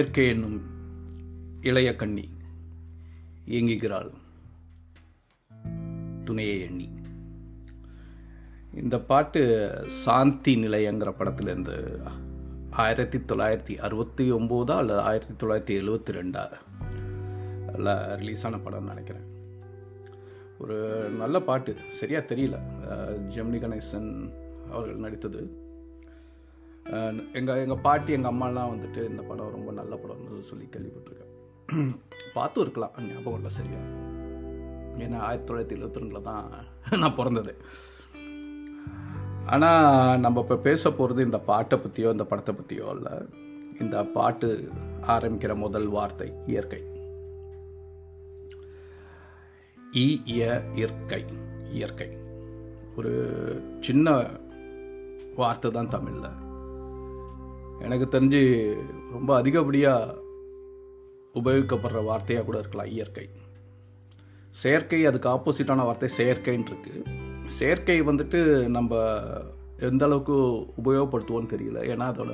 இயற்கை என்னும் இளைய கண்ணி இயங்குகிறாள். துணையை எண்ணி. இந்த பாட்டு சாந்தி நிலையங்கிற படத்துலேருந்து ஆயிரத்தி தொள்ளாயிரத்தி அறுபத்தி ஒம்போதா அல்லது ஆயிரத்தி தொள்ளாயிரத்தி எழுபத்தி ரெண்டா ரிலீஸ் ஆன படம்னு நினைக்கிறேன். ஒரு நல்ல பாட்டு. சரியாக தெரியல. ஜெமினி கணேசன் அவர்கள் நடித்தது. எங்கள் எங்கள் பாட்டி எங்கள் அம்மாலாம் வந்துட்டு இந்த படம் ரொம்ப நல்ல படம்னு சொல்லி கேள்விப்பட்டிருக்கேன். பார்த்தும் இருக்கலாம் ஞாபகம் இல்லை சரியா. ஏன்னா ஆயிரத்தி தொள்ளாயிரத்தி எழுபத்தி ரெண்டில் தான் நான் பிறந்தது. ஆனால் நம்ம இப்போ பேச போகிறது இந்த பாட்டை பற்றியோ இந்த படத்தை பற்றியோ இல்லை இந்த பாட்டு ஆரம்பிக்கிற முதல் வார்த்தை இயற்கை. இய இயற்கை இயற்கை. ஒரு சின்ன வார்த்தை தான் தமிழில். எனக்கு தெரிஞ்சு ரொம்ப அதிகப்படியாக உபயோகிக்கப்படுற வார்த்தையாக கூட இருக்கலாம் இயற்கை. செயற்கை அதுக்கு ஆப்போசிட்டான வார்த்தை செயற்கைன்னு இருக்கு செயற்கை வந்துட்டு நம்ம எந்த அளவுக்கு உபயோகப்படுத்துவோன்னு தெரியல. ஏன்னா அதோட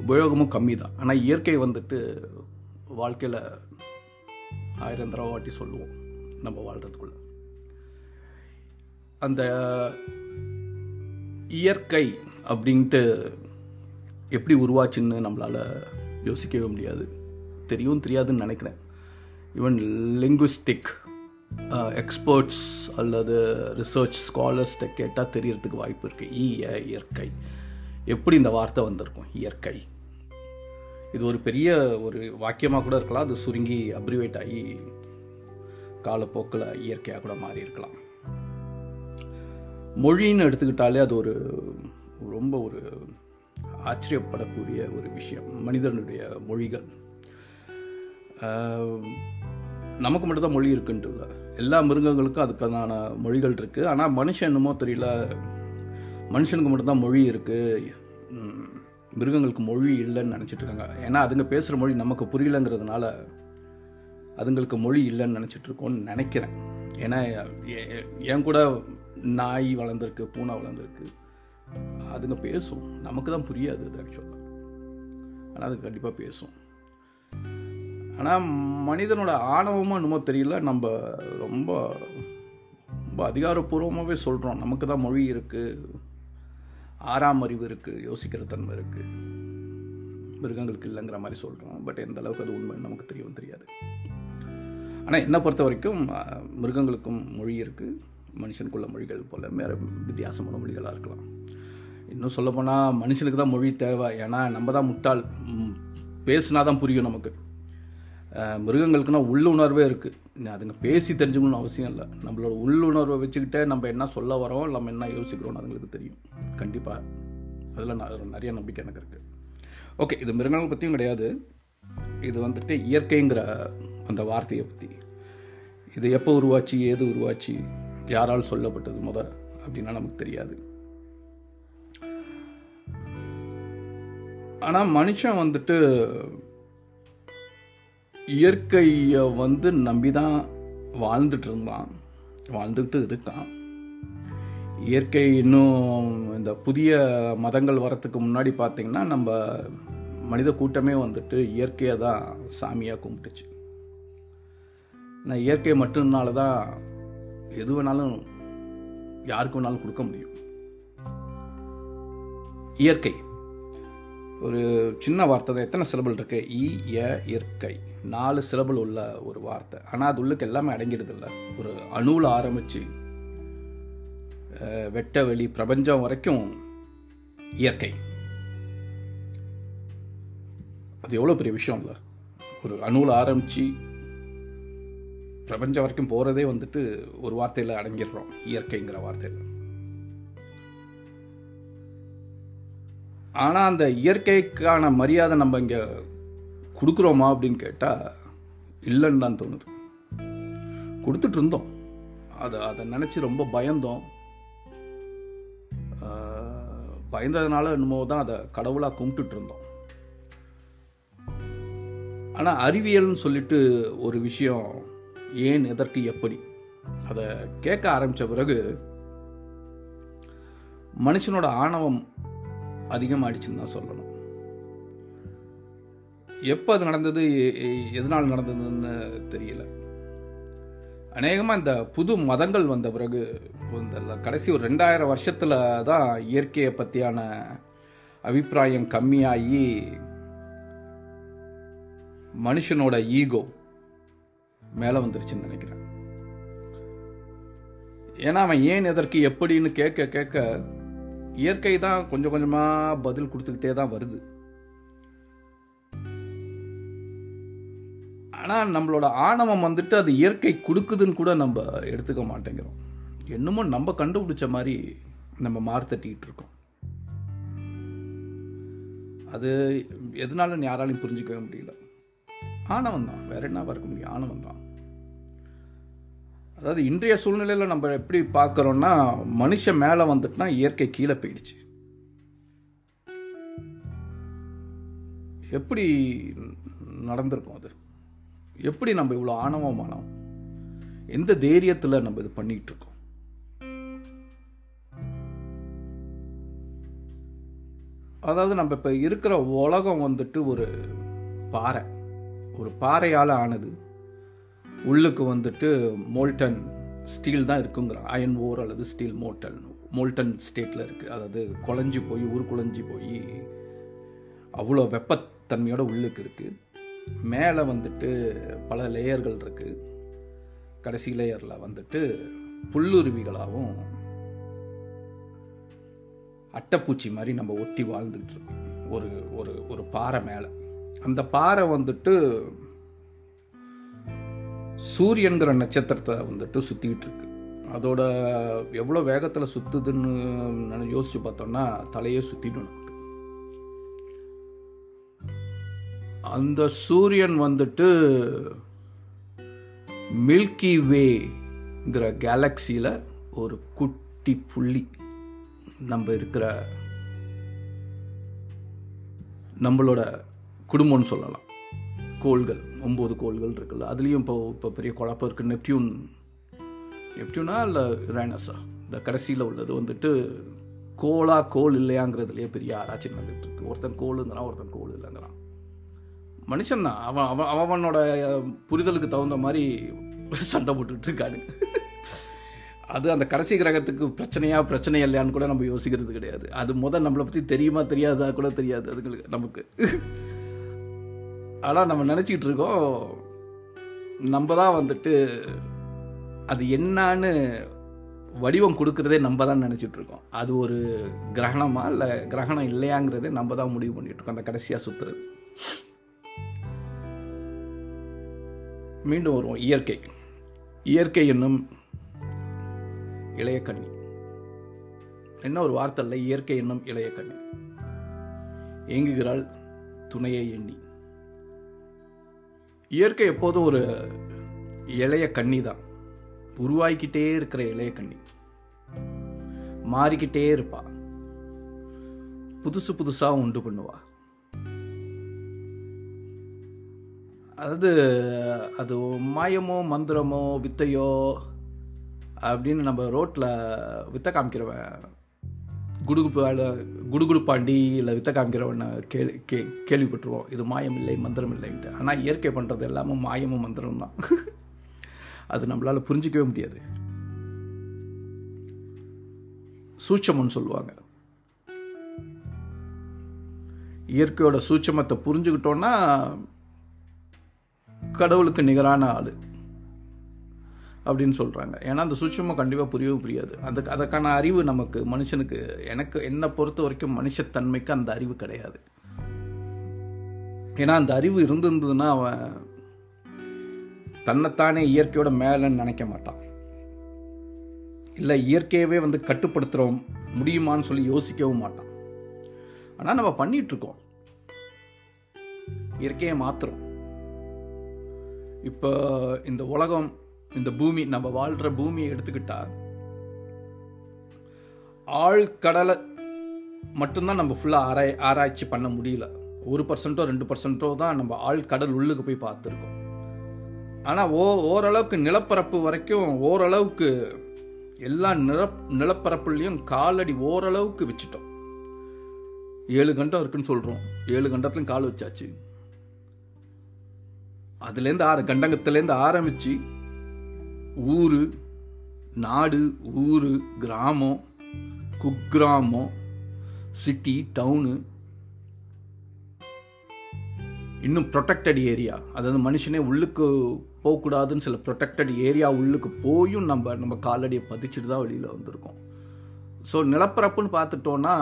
உபயோகமும் கம்மி தான் ஆனால் இயற்கை வந்துட்டு வாழ்க்கையில் ஆயிரம் தடவை வாட்டி சொல்லுவோம் நம்ம வாழ்கிறதுக்குள்ள அந்த இயற்கை அப்படின்ட்டு எப்படி உருவாச்சுன்னு நம்மளால் யோசிக்கவே முடியாது. தெரியும் தெரியாதுன்னு நினைக்கிறேன். ஈவன் லிங்குவிஸ்டிக் எக்ஸ்பர்ட்ஸ் அல்லது ரிசர்ச் ஸ்காலர்ஸ்கிட்ட கேட்டால் தெரியறதுக்கு வாய்ப்பு இருக்குது ஈய இயற்கை. எப்படி இந்த வார்த்தை வந்திருக்கும்? இயற்கை. இது ஒரு பெரிய ஒரு வாக்கியமாக கூட இருக்கலாம். அது சுருங்கி அப்ரிவேட் ஆகி காலப்போக்கில் இயற்கையாக கூட மாறி இருக்கலாம். மொழின்னு எடுத்துக்கிட்டாலே அது ஒரு ரொம்ப ஒரு ஆச்சரியப்படக்கூடிய ஒரு விஷயம். மனிதனுடைய மொழிகள். நமக்கு மட்டும்தான் மொழி இருக்குன்றது. எல்லா மிருகங்களுக்கும் அதுக்கான மொழிகள் இருக்குது ஆனால் மனுஷன் என்னமோ தெரியல. மனுஷனுக்கு மட்டும்தான் மொழி இருக்குது மிருகங்களுக்கு மொழி இல்லைன்னு நினச்சிட்ருக்காங்க ஏன்னா அதுங்க பேசுகிற மொழி நமக்கு புரியலங்கிறதுனால அதுங்களுக்கு மொழி இல்லைன்னு நினச்சிட்ருக்கோன்னு நினைக்கிறேன். ஏன்னா என் கூட நாய் வளர்ந்துருக்கு பூனை வளர்ந்துருக்கு. அதுங்க பேசும். நமக்கு தான் புரியாது அது ஆக்சுவலாக ஆனால் அது கண்டிப்பாக பேசும். ஆனால் மனிதனோட ஆணவமாக என்னமோ தெரியல. நம்ம ரொம்ப ரொம்ப அதிகாரப்பூர்வமாகவே சொல்கிறோம் நமக்கு தான் மொழி இருக்குது ஆறாம் அறிவு இருக்குது யோசிக்கிற தன்மை இருக்குது மிருகங்களுக்கு இல்லைங்கிற மாதிரி சொல்கிறோம் பட் எந்த அளவுக்கு அது உண்மைன்னு நமக்கு தெரியவும் தெரியாது. ஆனால் என்னை பொறுத்த வரைக்கும் மிருகங்களுக்கும் மொழி இருக்குது மனுஷனுக்குள்ள மொழிகள் போல் வேறு வித்தியாசமான மொழிகளாக இருக்கலாம். இன்னும் சொல்லப்போனால் மனுஷனுக்கு தான் மொழி தேவை. ஏன்னா நம்ம தான் முட்டாள். பேசுனா தான் புரியும் நமக்கு. மிருகங்களுக்குன்னா உள்ளுணர்வே இருக்குது அதுங்க பேசி தெரிஞ்சுக்கணும்னு அவசியம் இல்லை. நம்மளோட உள்ளுணர்வை வச்சுக்கிட்டே நம்ம என்ன சொல்ல வரோம் நம்ம என்ன யோசிக்கிறோம்னு அதுங்களுக்கு தெரியும். கண்டிப்பாக அதில் நான் நிறைய நம்பிக்கை எனக்கு இருக்குது ஓகே இது மிருகங்கள் பற்றியும் கிடையாது. இது வந்துட்டு இயற்கைங்கிற அந்த வார்த்தையை பற்றி இது எப்போ உருவாச்சு ஏது உருவாச்சு யாரால் சொல்லப்பட்டது முத அப்படின்னா நமக்கு தெரியாது. ஆனால் மனுஷன் வந்துட்டு இயற்கையை வந்து நம்பி தான் வாழ்ந்துட்டு இருந்தான். வாழ்ந்துக்கிட்டு இருக்கான். இயற்கை இன்னும் இந்த புதிய மதங்கள் வரத்துக்கு முன்னாடி பார்த்திங்கன்னா நம்ம மனித கூட்டமே வந்துட்டு இயற்கையை தான் சாமியாக கும்பிட்டுச்சு. நான் இயற்கை மட்டும்னால தான் எது வேணாலும் யாருக்கு வேணாலும் கொடுக்க முடியும். இயற்கை. ஒரு சின்ன வார்த்தை தான். எத்தனை சிலபிள் இருக்கு? இ இயற்கை நாலு சிலபிள் உள்ள ஒரு வார்த்தை. ஆனால் அது உள்ளுக்கு எல்லாமே அடங்கிடுது இல்லை ஒரு அணுவில் ஆரம்பித்து வெட்ட வெளி பிரபஞ்சம் வரைக்கும் இயற்கை. அது எவ்வளோ பெரிய விஷயம் இல்லை ஒரு அணுவில் ஆரம்பித்து பிரபஞ்சம் வரைக்கும் போகிறதே வந்துட்டு ஒரு வார்த்தையில் அடங்கிடுறோம். இயற்கைங்கிற வார்த்தையில். ஆனால் அந்த இயற்கைக்கான மரியாதை நம்ம இங்கே கொடுக்குறோமா அப்படின்னு கேட்டால் இல்லைன்னு தான் தோணுது. கொடுத்துட்டு இருந்தோம். அதை அதை நினச்சி ரொம்ப பயந்தோம். பயந்ததுனால என்னமோ தான் அதை கடவுளாக கும்பிட்டுட்டு இருந்தோம். ஆனால் அறிவியல்னு சொல்லிட்டு ஒரு விஷயம் ஏன் எதற்கு எப்படி? அதை கேட்க ஆரம்பித்த பிறகு மனுஷனோட ஆணவம் அதிகமாகிடுச்சுன்னு தான் சொல்லணும். எப்போ அது நடந்தது எதனால் நடந்ததுன்னு தெரியல. அநேகமாக இந்த புது மதங்கள் வந்த பிறகு இந்த கடைசி ஒரு ரெண்டாயிரம் வருஷத்தில் தான் இயற்கையை பற்றியான அபிப்பிராயம் கம்மியாகி மனுஷனோட ஈகோ மேலே வந்துருச்சுன்னு நினைக்கிறேன். ஏன்னா அவன் ஏன் எதற்கு எப்படின்னு கேட்க கேட்க இயற்கை தான் கொஞ்சம் கொஞ்சமாக பதில் கொடுத்துக்கிட்டே தான் வருது. ஆனால் நம்மளோட ஆணவம் வந்துட்டு அது இயற்கை கொடுக்குதுன்னு கூட நம்ம எடுத்துக்க மாட்டேங்கிறோம். என்னமோ நம்ம கண்டுபிடிச்ச மாதிரி நம்ம மார்த்தட்டிக்கிட்டு இருக்கோம். அது எதனால யாராலையும் புரிஞ்சுக்கவே முடியல. ஆணவம் தான் வேற என்ன இருக்க முடியும்? ஆணவம் தான் அதாவது இன்றைய சூழ்நிலையில் நம்ம எப்படி பார்க்குறோம்னா மனுஷன் மேலே வந்துட்டுனா இயற்கை கீழே போயிடுச்சு. எப்படி நடந்திருக்கும் அது? எப்படி நம்ம இவ்வளோ ஆணவமானோம் எந்த தைரியத்தில் நம்ம இது பண்ணிகிட்டு இருக்கோம் அதாவது நம்ம இப்போ இருக்கிற உலகம் வந்துட்டு ஒரு பாறை. ஒரு பாறையால் ஆனது. உள்ளுக்கு வந்துட்டு மோல்டன் ஸ்டீல் தான் இருக்குங்கிறோம் அயன் ஓர் அல்லது ஸ்டீல் மோல்டன். மோல்டன் ஸ்டேட்டில் இருக்குது அதாவது குழஞ்சி போய் ஊர் குழஞ்சி போய் அவ்வளோ வெப்பத்தன்மையோட உள்ளுக்கு இருக்குது மேலே வந்துட்டு பல லேயர்கள் இருக்குது கடைசி லேயரில் வந்துட்டு புல்லுருவிகளாகவும் அட்டைப்பூச்சி மாதிரி நம்ம ஒட்டி வாழ்ந்துக்கிட்டு இருக்கோம். ஒரு ஒரு ஒரு பாறை மேலே. அந்த பாறை வந்துட்டு சூரியன்கிற நட்சத்திரத்தை வந்துட்டு சுற்றிக்கிட்டு இருக்கு அதோட எவ்வளோ வேகத்தில் சுற்றுதுன்னு நான் யோசிச்சு பார்த்தோம்னா தலையே சுற்றிடும் நமக்கு அந்த சூரியன் வந்துட்டு மில்கி வேங்கிற கேலக்சியில் ஒரு குட்டி புள்ளி நம்ம இருக்கிற நம்மளோட குடும்பம்னு சொல்லலாம். கோள்கள். ஒம்பது கோள்கள் இருக்குல்ல அதுலேயும் இப்போ இப்போ பெரிய குழப்பம் இருக்குது நெப்டியூன் நெப்டியூனா இல்லை யுரேனஸா? இந்த கடைசியில் உள்ளது வந்துட்டு கோளா கோள் இல்லையாங்கிறதுலையே பெரிய ஆராய்ச்சி நடந்துட்டு இருக்கு. ஒருத்தன் கோளுங்கிறான் ஒருத்தன் கோள் இல்லைங்கிறான். மனுஷன் தான். அவன் அவன் அவனோட புரிதலுக்கு தகுந்த மாதிரி சண்டை போட்டுட்டு அது அந்த கடைசி கிரகத்துக்கு பிரச்சனையா பிரச்சனை இல்லையான்னு கூட நம்ம யோசிக்கிறது கிடையாது. அது முதல் நம்மளை பற்றி தெரியுமா தெரியாதா கூட தெரியாது. அதுங்களுக்கு நமக்கு. ஆனால் நம்ம நினச்சிக்கிட்டு இருக்கோம் நம்ம தான் வந்துட்டு அது என்னான்னு வடிவம் கொடுக்குறதே நம்ம தான் நினச்சிட்டு இருக்கோம். அது ஒரு கிரகணமா இல்லை கிரகணம் இல்லையாங்கிறதே நம்ம தான் முடிவு பண்ணிகிட்ருக்கோம் இருக்கோம். அந்த கடைசியாக சுற்றுறது மீண்டும் வருவோம். இயற்கை. இயற்கை என்னும் இளைய கண்ணி என்ன ஒரு வார்த்தை இல்லை? இயற்கை என்னும் இளைய கண்ணி ஏங்குகிறாள் துணையை எண்ணி. இயற்கை எப்போதும் ஒரு இளைய கண்ணி தான். உருவாக்கிட்டே இருக்கிற இளைய கண்ணி. மாறிக்கிட்டே இருப்பா. புதுசு புதுசாக உண்டு பண்ணுவா. அதாவது அது மாயமோ மந்திரமோ வித்தையோ அப்படின்னு நம்ம ரோட்டில் வித்தை காமிக்கிறவன் குடுகுப்பு குடுகுடுப்பாண்டி இல்லை வித்த காமிக்கிறவனை கேள்வி கே கேள்விப்பட்டுருவோம். இது மாயம் இல்லை மந்திரம் இல்லைன்ட்டு ஆனால் இயற்கை பண்ணுறது எல்லாமே மாயமும் மந்திரம் தான். அது நம்மளால் புரிஞ்சிக்கவே முடியாது. சூட்சமம்னு சொல்லுவாங்க. இயற்கையோட சூட்சமத்தை புரிஞ்சுக்கிட்டோன்னா கடவுளுக்கு நிகரான ஆள். அப்படின்னு சொல்கிறாங்க ஏன்னா அந்த சூட்சமம் கண்டிப்பாக புரியவே புரியாது. அதுக்கு அதுக்கான அறிவு நமக்கு மனுஷனுக்கு எனக்கு என்னை பொறுத்த வரைக்கும் மனுஷத்தன்மைக்கு அந்த அறிவு கிடையாது. ஏன்னா அந்த அறிவு இருந்திருந்ததுன்னா அவன் தன்னைத்தானே இயற்கையோட மேலேன்னு நினைக்க மாட்டான். இல்லை இயற்கையவே வந்து கட்டுப்படுத்துகிறோம் முடியுமான்னு சொல்லி யோசிக்கவும் மாட்டான். ஆனால் நம்ம பண்ணிகிட்ருக்கோம் இருக்கோம் இயற்கையை மாத்துறோம். இப்போ இந்த உலகம் இந்த பூமி நம்ம வாழ்கிற பூமியை எடுத்துக்கிட்டா ஆழ்கடலை மட்டும்தான் நம்ம ஃபுல்லாக ஆராய் ஆராய்ச்சி பண்ண முடியல. ஒரு பர்சன்ட்டோ ரெண்டு பர்சன்ட்டோ தான் நம்ம ஆழ்கடல் உள்ளுக்கு போய் பார்த்துருக்கோம். ஆனால் ஓ ஓரளவுக்கு நிலப்பரப்பு வரைக்கும் ஓரளவுக்கு எல்லா நில நிலப்பரப்புலையும் காலடி ஓரளவுக்கு வச்சுட்டோம். ஏழு கண்டம் இருக்குன்னு சொல்கிறோம் ஏழு கண்டத்துலையும் கால் வச்சாச்சு. அதுலேருந்து ஆறு கண்டங்கத்துலேருந்து ஆரம்பித்து ஊர் நாடு ஊர் கிராமம் குக்கிராமம் சிட்டி டவுனு இன்னும் ப்ரொடெக்டட் ஏரியா அதாவது மனுஷனே உள்ளுக்கு போகக்கூடாதுன்னு சில ப்ரொடெக்டட் ஏரியா உள்ளுக்கு போயும் நம்ம நம்ம காலடியை பதிச்சுட்டு தான் வெளியில் வந்திருக்கோம். ஸோ நிலப்பரப்புன்னு பார்த்துட்டோன்னா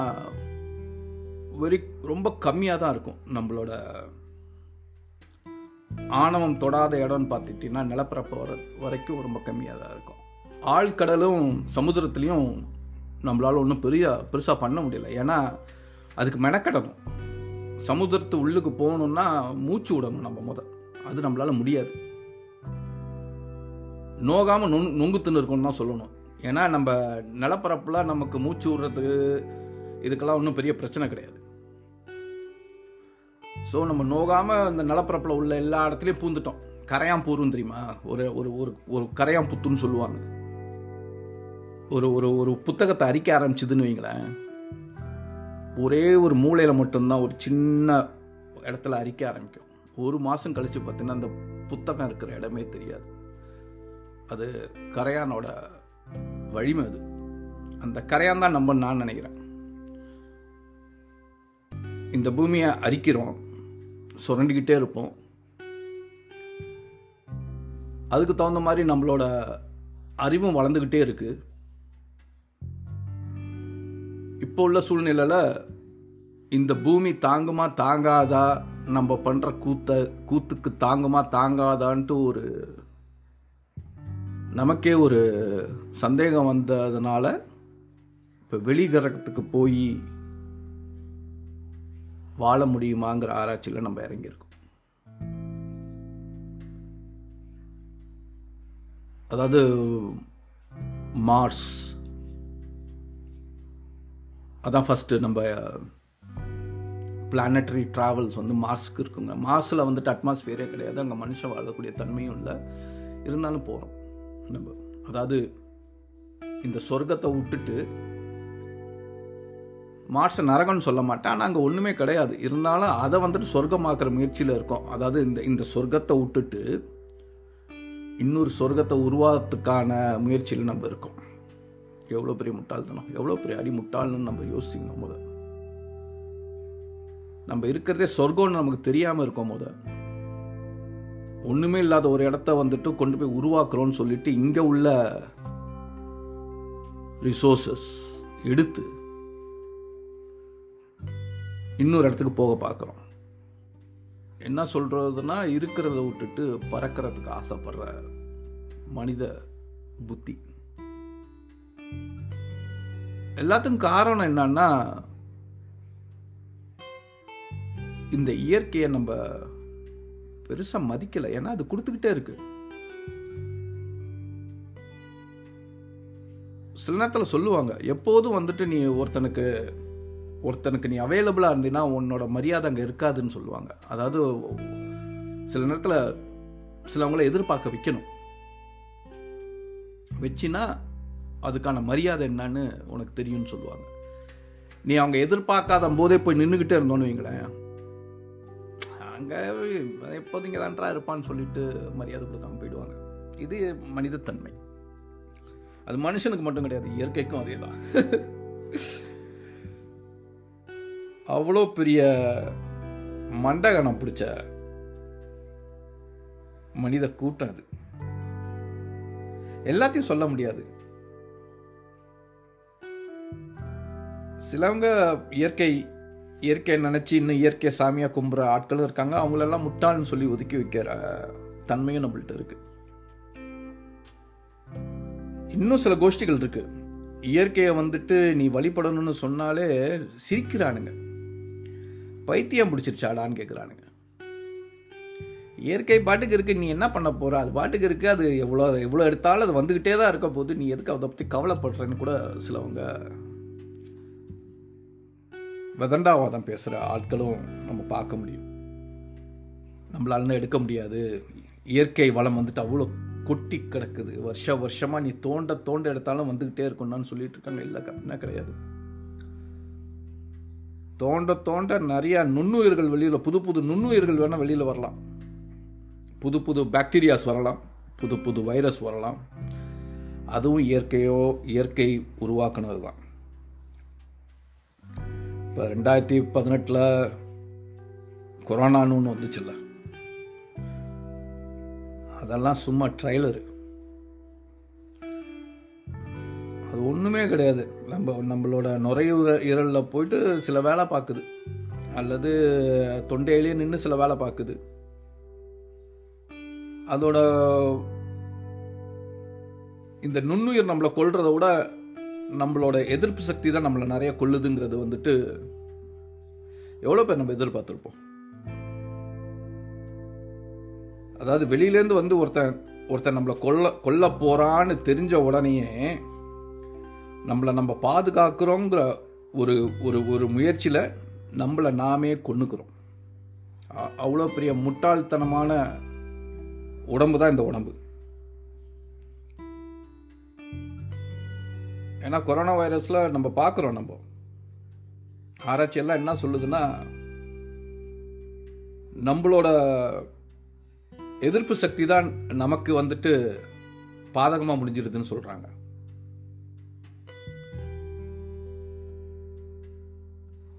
வெரி ரொம்ப கம்மியாக தான் இருக்கும் நம்மளோட ஆணவம் தொடாத இடம்னு பார்த்துட்டிங்கன்னா நிலப்பரப்பு வர வரைக்கும் ரொம்ப கம்மியாக தான் இருக்கும். ஆழ்கடலும் சமுத்திரத்துலேயும் நம்மளால் ஒன்றும் பெரிய பெருசாக பண்ண முடியல. ஏன்னா அதுக்கு மெனக்கடணும். சமுத்திரத்து உள்ளுக்கு போகணுன்னா மூச்சு விடணும் நம்ம முதல் அது நம்மளால் முடியாது. நோகாமல் நொங் நொங்கு தின்னு இருக்கணும்னு தான் சொல்லணும். ஏன்னா நம்ம நிலப்பரப்பில் நமக்கு மூச்சு விடுறது இதுக்கெல்லாம் ஒன்றும் பெரிய பிரச்சனை கிடையாது. ஸோ நம்ம நோகாமல் அந்த நிலப்பரப்பில் உள்ள எல்லா இடத்துலையும் பூந்துட்டோம். கரையான் பூரும் தெரியுமா? ஒரு ஒரு ஒரு ஒரு கரையான் புத்துன்னு சொல்லுவாங்க. ஒரு ஒரு ஒரு புத்தகத்தை அரிக்க ஆரம்பிச்சுதுன்னு வைங்களேன். ஒரே ஒரு மூலையில் மட்டும்தான் ஒரு சின்ன இடத்துல அரிக்க ஆரம்பிக்கும். ஒரு மாதம் கழித்து பார்த்தீங்கன்னா அந்த புத்தகம் இருக்கிற இடமே தெரியாது. அது கரையானோட வலிமை அது. அந்த கரையான் தான் நம்ம நான் நினைக்கிறேன். இந்த பூமியை அரிக்கிறோம். சுரண்டிக்கிட்டே இருப்போம். அதுக்கு தகுந்த மாதிரி நம்மளோட அறிவும் வளர்ந்துக்கிட்டே இருக்கு. இப்போ உள்ள சூழ்நிலையில் இந்த பூமி தாங்குமா தாங்காதா நம்ம பண்ணுற கூத்த கூத்துக்கு தாங்குமா தாங்காதான்ட்டு ஒரு நமக்கே ஒரு சந்தேகம் வந்ததுனால இப்போ வெளி கிரகத்துக்கு போய் வாழ முடியுமாங்கிற ஆராய்ச்சியில் நம்ம இறங்கியிருக்கோம். அதாவது மார்ஸ் அதான் ஃபஸ்ட்டு நம்ம பிளானட்டரி ட்ராவல்ஸ் வந்து மார்ஸ்க்கு இருக்குங்க. மார்ஸில் வந்துட்டு அட்மாஸ்ஃபியரே கிடையாது. அங்கே மனுஷன் வாழக்கூடிய தன்மையும் இல்லை. இருந்தாலும் போகிறோம் நம்ம. அதாவது இந்த சொர்க்கத்தை விட்டுட்டு மார்ஸை நரகம்னு சொல்ல மாட்டேன். ஆனால் அங்கே ஒன்றுமே கிடையாது. இருந்தாலும் அதை வந்துட்டு சொர்க்கமாக்குற முயற்சியில் இருக்கோம். அதாவது இந்த இந்த சொர்க்கத்தை விட்டுட்டு இன்னொரு சொர்க்கத்தை உருவாக்கத்துக்கான முயற்சியில் நம்ம இருக்கோம். எவ்வளோ பெரிய முட்டாள்தனம். எவ்வளோ பெரிய அடி முட்டாள்னு நம்ம யோசிக்கணும் முத நம்ம இருக்கிறதே சொர்க்கம்னு நமக்கு தெரியாமல் இருக்கோம் முத ஒன்றுமே இல்லாத ஒரு இடத்த வந்துட்டு கொண்டு போய் உருவாக்குறோன்னு சொல்லிட்டு இங்கே உள்ள ரிசோர்ஸஸ் எடுத்து இன்னொரு இடத்துக்கு போக பார்க்குறோம். என்ன சொல்கிறதுனா இருக்கிறத விட்டுட்டு பறக்கிறதுக்கு ஆசைப்படுற மனித புத்தி. எல்லாத்துக்கும் காரணம் என்னன்னா இந்த இயற்கையை நம்ம பெருசாக மதிக்கலை. ஏன்னா அது கொடுத்துக்கிட்டே இருக்கு. சில நேரத்தில் சொல்லுவாங்க எப்போதும் வந்துட்டு நீ ஒருத்தனுக்கு ஒருத்தனுக்கு நீ அவைலபிளாக இருந்தீன்னா உன்னோட மரியாதை அங்கே இருக்காதுன்னு சொல்லுவாங்க. அதாவது சில நேரத்தில் சிலவங்களை எதிர்பார்க்க வைக்கணும். வச்சுன்னா அதுக்கான மரியாதை என்னன்னு உனக்கு தெரியும்னு சொல்லுவாங்க. நீ அவங்க எதிர்பார்க்காத போதே போய் நின்றுக்கிட்டே இருந்தோன்னு வைங்களேன். அங்கே எப்போது இங்கே தான்றா இருப்பான்னு சொல்லிட்டு மரியாதை கொடுக்காம போயிடுவாங்க. இது மனிதத்தன்மை. அது மனுஷனுக்கு மட்டும் கிடையாது இயற்கைக்கும் அதே தான் அவ்வளோ பெரிய மண்டகணம் பிடிச்ச மனித கூட்டம் அது. எல்லாத்தையும் சொல்ல முடியாது. சிலவங்க இயற்கை இயற்கையை நினச்சி இன்னும் இயற்கை சாமியாக கும்புற ஆட்களும் இருக்காங்க. அவங்களெல்லாம் முட்டாள்னு சொல்லி ஒதுக்கி வைக்கிற தன்மையும் நம்மள்ட்ட இருக்கு. இன்னும் சில கோஷ்டிகள் இருக்கு. இயற்கையை வந்துட்டு நீ வழிபடணும்னு சொன்னாலே சிரிக்கிறானுங்க. பைத்தியம் பிடிச்சிருச்சாடான்னு கேட்குறானுங்க இயற்கை பாட்டுக்கு இருக்கு நீ என்ன பண்ண போகிற அது பாட்டுக்கு இருக்குது அது எவ்வளோ எவ்வளோ எடுத்தாலும் அது வந்துக்கிட்டே தான் இருக்க போது நீ எதுக்கு அதை பற்றி கவலைப்படுறேன்னு கூட சிலவங்க விதண்டாவாதம் பேசுகிற ஆட்களும் நம்ம பார்க்க முடியும். நம்மளால எடுக்க முடியாது. இயற்கை வளம் வந்துட்டு அவ்வளோ கொட்டி கிடக்குது. வருஷ வருஷமாக நீ தோண்ட தோண்ட எடுத்தாலும் வந்துக்கிட்டே இருக்கணும்னு சொல்லிட்டு இருக்காங்க இல்லை அப்படின்னா கிடையாது. தோண்ட தோண்ட நிறையா நுண்ணுயிர்கள் வெளியில் புது புது நுண்ணுயிர்கள் வேணால் வெளியில் வரலாம். புது புது பாக்டீரியாஸ் வரலாம் புது புது வைரஸ் வரலாம். அதுவும் இயற்கையோ இயற்கை உருவாக்குனது தான் இப்போ ரெண்டாயிரத்தி பதினெட்டில் கொரோனான்னு ஒன்று வந்துச்சுல்ல. அதெல்லாம் சும்மா ட்ரைலரு அது ஒன்றுமே கிடையாது. நம்ம நம்மளோட நுரையீரலில் போயிட்டு சில வேலை பார்க்குது. அல்லது தொண்டையிலேயே நின்று சில வேலை பார்க்குது. அதோட இந்த நுண்ணுயிர் நம்மளை கொள்றத விட நம்மளோட எதிர்ப்பு சக்தி தான் நம்மளை நிறைய கொல்லுதுங்கிறது வந்துட்டு எவ்வளோ பேர் நம்ம எதிர்பார்த்துருப்போம். அதாவது வெளியிலேருந்து வந்து ஒருத்தன் ஒருத்தன் நம்மளை கொல்ல கொல்ல போகிறான்னு தெரிஞ்ச உடனேயே நம்மளை நம்ம பாதுகாக்கிறோங்கிற ஒரு ஒரு ஒரு முயற்சியில் நம்மளை நாமே கொண்டுக்கிறோம் அவ்வளோ பெரிய முட்டாள்தனமான உடம்பு தான் இந்த உடம்பு. ஏன்னா கொரோனா வைரஸில் நம்ம பார்க்குறோம் நம்ம. ஆராய்ச்சியெல்லாம் என்ன சொல்லுதுன்னா நம்மளோட எதிர்ப்பு சக்தி தான் நமக்கு வந்துட்டு பாதகமாக முடிஞ்சிருதுன்னு சொல்கிறாங்க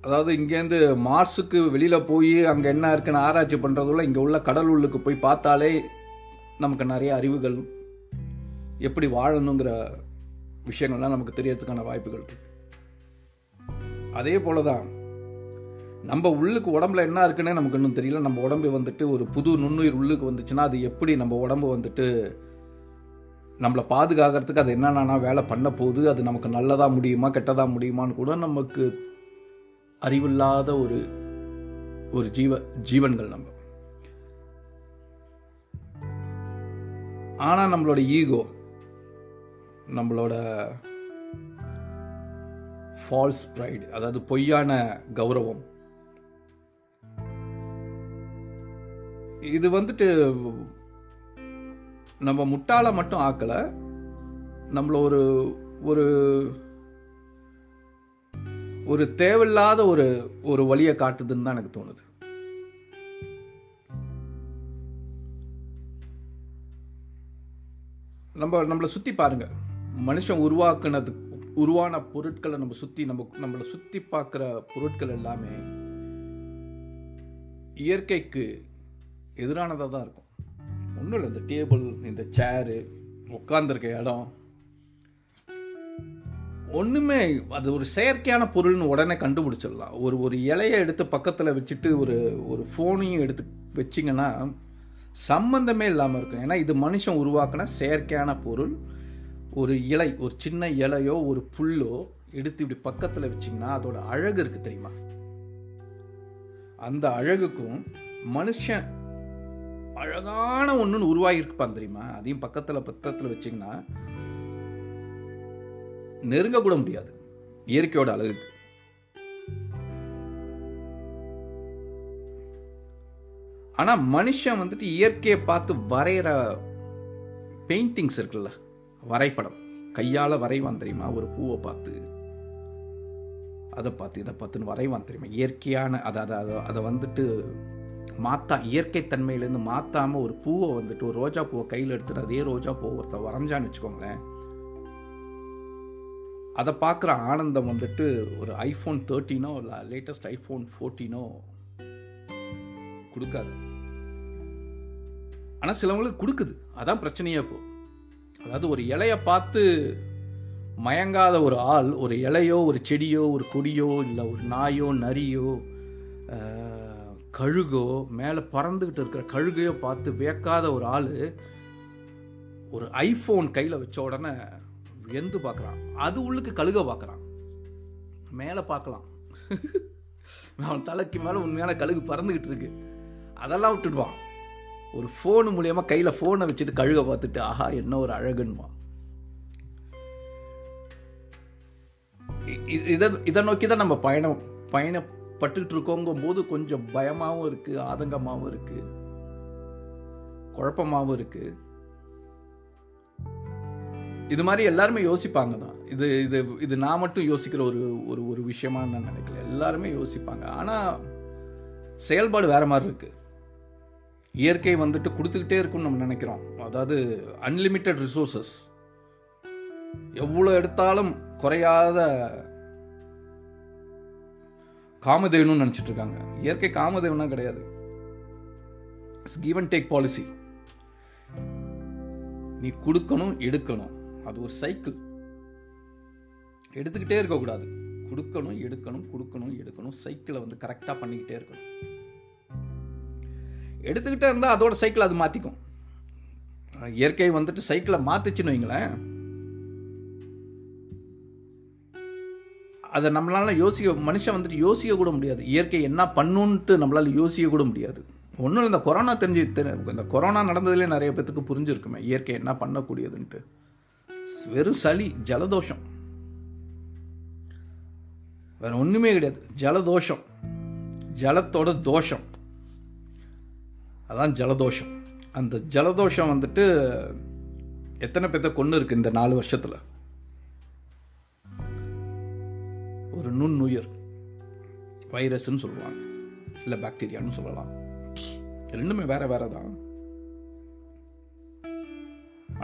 அதாவது இங்கேருந்து மார்ஸுக்கு வெளியில் போய் அங்கே என்ன இருக்குன்னு ஆராய்ச்சி பண்ணுறதுல இங்கே உள்ள கடல் உள்ளுக்கு போய் பார்த்தாலே நமக்கு நிறைய அறிவுகள் எப்படி வாழணுங்கிற விஷயங்கள்லாம் நமக்கு தெரியறதுக்கான வாய்ப்புகள் இருக்கு. அதே போல தான் நம்ம உள்ளுக்கு உடம்புல என்ன இருக்குன்னே நமக்கு இன்னும் தெரியல. நம்ம உடம்பு வந்துட்டு ஒரு புது நுண்ணுயிர் உள்ளுக்கு வந்துச்சுன்னா அது எப்படி நம்ம உடம்பு வந்துட்டு நம்மளை பாதுகாக்கிறதுக்கு அது என்னென்னா வேலை பண்ண போகுது அது நமக்கு நல்லதாக முடியுமா கெட்டதாக முடியுமான்னு கூட நமக்கு அறிவில்லாத ஒரு ஒரு ஜீவ ஜீவன்கள் நம்ம. ஆனால் நம்மளோட ஈகோ நம்மளோட ஃபால்ஸ் ப்ரைடு அதாவது பொய்யான கௌரவம். இது வந்துட்டு நம்ம முட்டாள மட்டும் ஆக்கலை நம்மள ஒரு ஒரு ஒரு தேவையில்லாத ஒரு ஒரு வழியை காட்டுதுன்னு தான் எனக்கு தோணுது. நம்ம நம்மளை சுற்றி பாருங்க. மனுஷன் உருவாக்குனது உருவான பொருட்களை நம்ம சுற்றி நம்ம நம்மளை சுற்றி பார்க்குற பொருட்கள் எல்லாமே இயற்கைக்கு எதிரானதாக தான் இருக்கும். ஒன்றும் இல்லை இந்த டேபிள் இந்த சேரு உட்காந்துருக்க இடம் ஒன்றுமே அது ஒரு செயற்கையான பொருள்னு உடனே கண்டுபிடிச்சிடலாம். ஒரு ஒரு இலையை எடுத்து பக்கத்தில் வச்சுட்டு ஒரு ஒரு ஃபோனையும் எடுத்து வச்சிங்கன்னா சம்மந்தமே இல்லாமல் இருக்கும். ஏன்னா இது மனுஷன் உருவாக்கின செயற்கையான பொருள். ஒரு இலை ஒரு சின்ன இலையோ ஒரு புல்லோ எடுத்து இப்படி பக்கத்தில் வச்சிங்கன்னா அதோட அழகு இருக்குது தெரியுமா? அந்த அழகுக்கும் மனுஷன் அழகான ஒன்றுன்னு உருவாகியிருக்குப்பான் தெரியுமா? அதையும் பக்கத்தில் பக்கத்தில் வச்சிங்கன்னா நெருங்க கூட முடியாது. இயற்கையோட அழகுக்கு. ஆனால் மனுஷன் வந்துட்டு இயற்கையை பார்த்து வரைகிற பெயிண்டிங்ஸ் இருக்குல்ல? வரைபடம். கையால் வரைவான் தெரியுமா? ஒரு பூவை பார்த்து. அதை பார்த்து இதை பார்த்துன்னு வரைவான் தெரியுமா? இயற்கையான அதை அதை அதை அதை வந்துட்டு மாத்தா இயற்கை தன்மையிலேருந்து மாற்றாமல் ஒரு பூவை வந்துட்டு ஒரு ரோஜா பூவை கையில் எடுத்துட்டு அதே ரோஜா பூவை ஒருத்தர் வரைஞ்சான்னு வச்சுக்கோங்களேன். அதை பார்க்குற ஆனந்தம் வந்துட்டு ஒரு ஐஃபோன் தேர்ட்டீனோ இல்லை லேட்டஸ்ட் ஐஃபோன் ஃபோர்டீனோ கொடுக்காது. ஆனால் சிலவங்களுக்கு கொடுக்குது. அதான் பிரச்சனையே இப்போ. அதாவது ஒரு இலையை பார்த்து மயங்காத ஒரு ஆள் ஒரு இலையோ ஒரு செடியோ ஒரு கொடியோ இல்லை ஒரு நாயோ நரியோ கழுகோ மேலே பறந்துக்கிட்டு இருக்கிற கழுகையோ பார்த்து வியக்காத ஒரு ஆள் ஒரு ஐஃபோன் கையில் வச்ச உடனே வியந்து பார்க்குறான். அது உள்ளுக்கு கழுக பார்க்குறான். மேலே பார்க்கலாம். அவன் தலைக்கு மேலே உண்மையான கழுகு பறந்துக்கிட்டு இருக்கு. அதெல்லாம் விட்டுடுவான். ஒரு ஃபோனு மூலியமா கையில் ஃபோனை வச்சுட்டு கழுக பார்த்துட்டு ஆஹா என்ன ஒரு அழகுன்னுவான். இதை இதை நோக்கி தான் நம்ம பயணம் பயணப்பட்டுக்கிட்டு இருக்கோங்கும் போது கொஞ்சம் பயமாகவும் இருக்குது ஆதங்கமாகவும் இருக்குது குழப்பமாகவும் இருக்குது இது மாதிரி எல்லாருமே யோசிப்பாங்க தான். இது இது இது நான் மட்டும் யோசிக்கிற ஒரு ஒரு ஒரு விஷயமா நான் நினைக்கல. எல்லாருமே யோசிப்பாங்க. ஆனால் செயல்பாடு வேற மாதிரி இருக்கு. இயற்கை வந்துட்டு கொடுத்துக்கிட்டே இருக்கும்னு நம்ம நினைக்கிறோம். அதாவது அன்லிமிட்டெட் ரிசோர்சஸ் எவ்வளோ எடுத்தாலும் குறையாத காமதேவனும் நினச்சிட்டு இருக்காங்க. இயற்கை காமதேவனா கிடையாது. It's give and take policy நீ கொடுக்கணும் எடுக்கணும். அது ஒரு சைக்கிள் எடுத்துக்கிட்டே இருக்கக்கூடாது. கொடுக்கணும் எடுக்கணும் கொடுக்கணும் எடுக்கணும். சைக்கிளை வந்து கரெக்டாக பண்ணிக்கிட்டே இருக்கணும். எடுத்துக்கிட்டே இருந்தால் அதோட சைக்கிள் அது மாற்றிக்கும் இயற்கை வந்துட்டு சைக்கிளை மாத்துச்சுன்னு வைங்களேன். அதை நம்மளால யோசிக்க மனுஷன் வந்துட்டு யோசிக்க கூட முடியாது. இயற்கை என்ன பண்ணுன்ட்டு நம்மளால யோசிக்க கூட முடியாது. ஒன்றும் இல்லை இந்த கொரோனா தெரிஞ்சு இந்த கொரோனா நடந்ததுலேயே நிறைய பேத்துக்கு புரிஞ்சிருக்குமே. இயற்கை என்ன பண்ணக்கூடியதுன்ட்டு. வெறும் சளி ஜலதோஷம். வேற ஒன்றுமே கிடையாது. ஜலதோஷம். ஜலத்தோட தோஷம். அதான் ஜலதோஷம். அந்த ஜலதோஷம் வந்துட்டு எத்தனை பேத்த கொண்டு இருக்கு இந்த நாலு வருஷத்துல? ஒரு நுண்ணுயிர். வைரஸ்ன்னு சொல்லுவாங்க. இல்லை பாக்டீரியான்னு சொல்லலாம். ரெண்டுமே வேற வேற தான்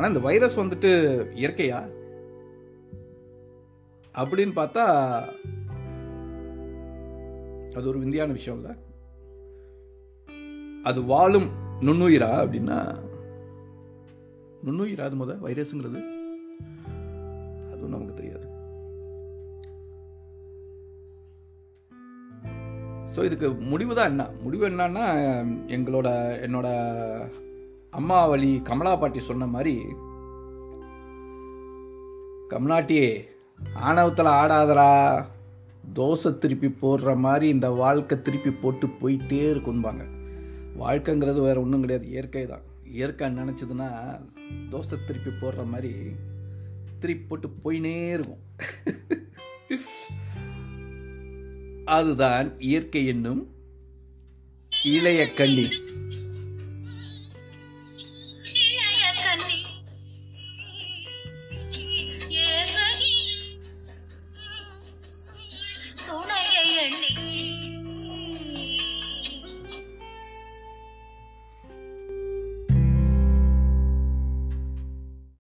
ஆனால் இந்த வைரஸ் வந்துட்டு இயற்கையா? அப்படின்னு பார்த்தா அது ஒரு விந்தியான விஷயம் இல்லை. அது வாழும் நுண்ணுயிரா அப்படின்னா நுண்ணுயிரா அது முத? வைரஸ்ங்கிறது? அதுவும் நமக்கு தெரியாது. ஸோ இதுக்கு முடிவு தான் என்ன? முடிவு என்னன்னா எங்களோட என்னோட அம்மாவளி கமலா பாட்டி சொன்ன மாதிரி கமலாட்டியே ஆணவத்தில் ஆடாதரா தோசை திருப்பி போடுற மாதிரி இந்த வாழ்க்கை திருப்பி போட்டு போயிட்டே இருக்கும்பாங்க. வாழ்க்கைங்கிறது வேறு ஒன்றும் கிடையாது. இயற்கை தான். இயற்கை நினச்சதுன்னா தோசை திருப்பி போடுற மாதிரி திருப்பி போட்டு போயினே இருக்கும். அதுதான் இயற்கை என்னும் இளைய கண்ணி.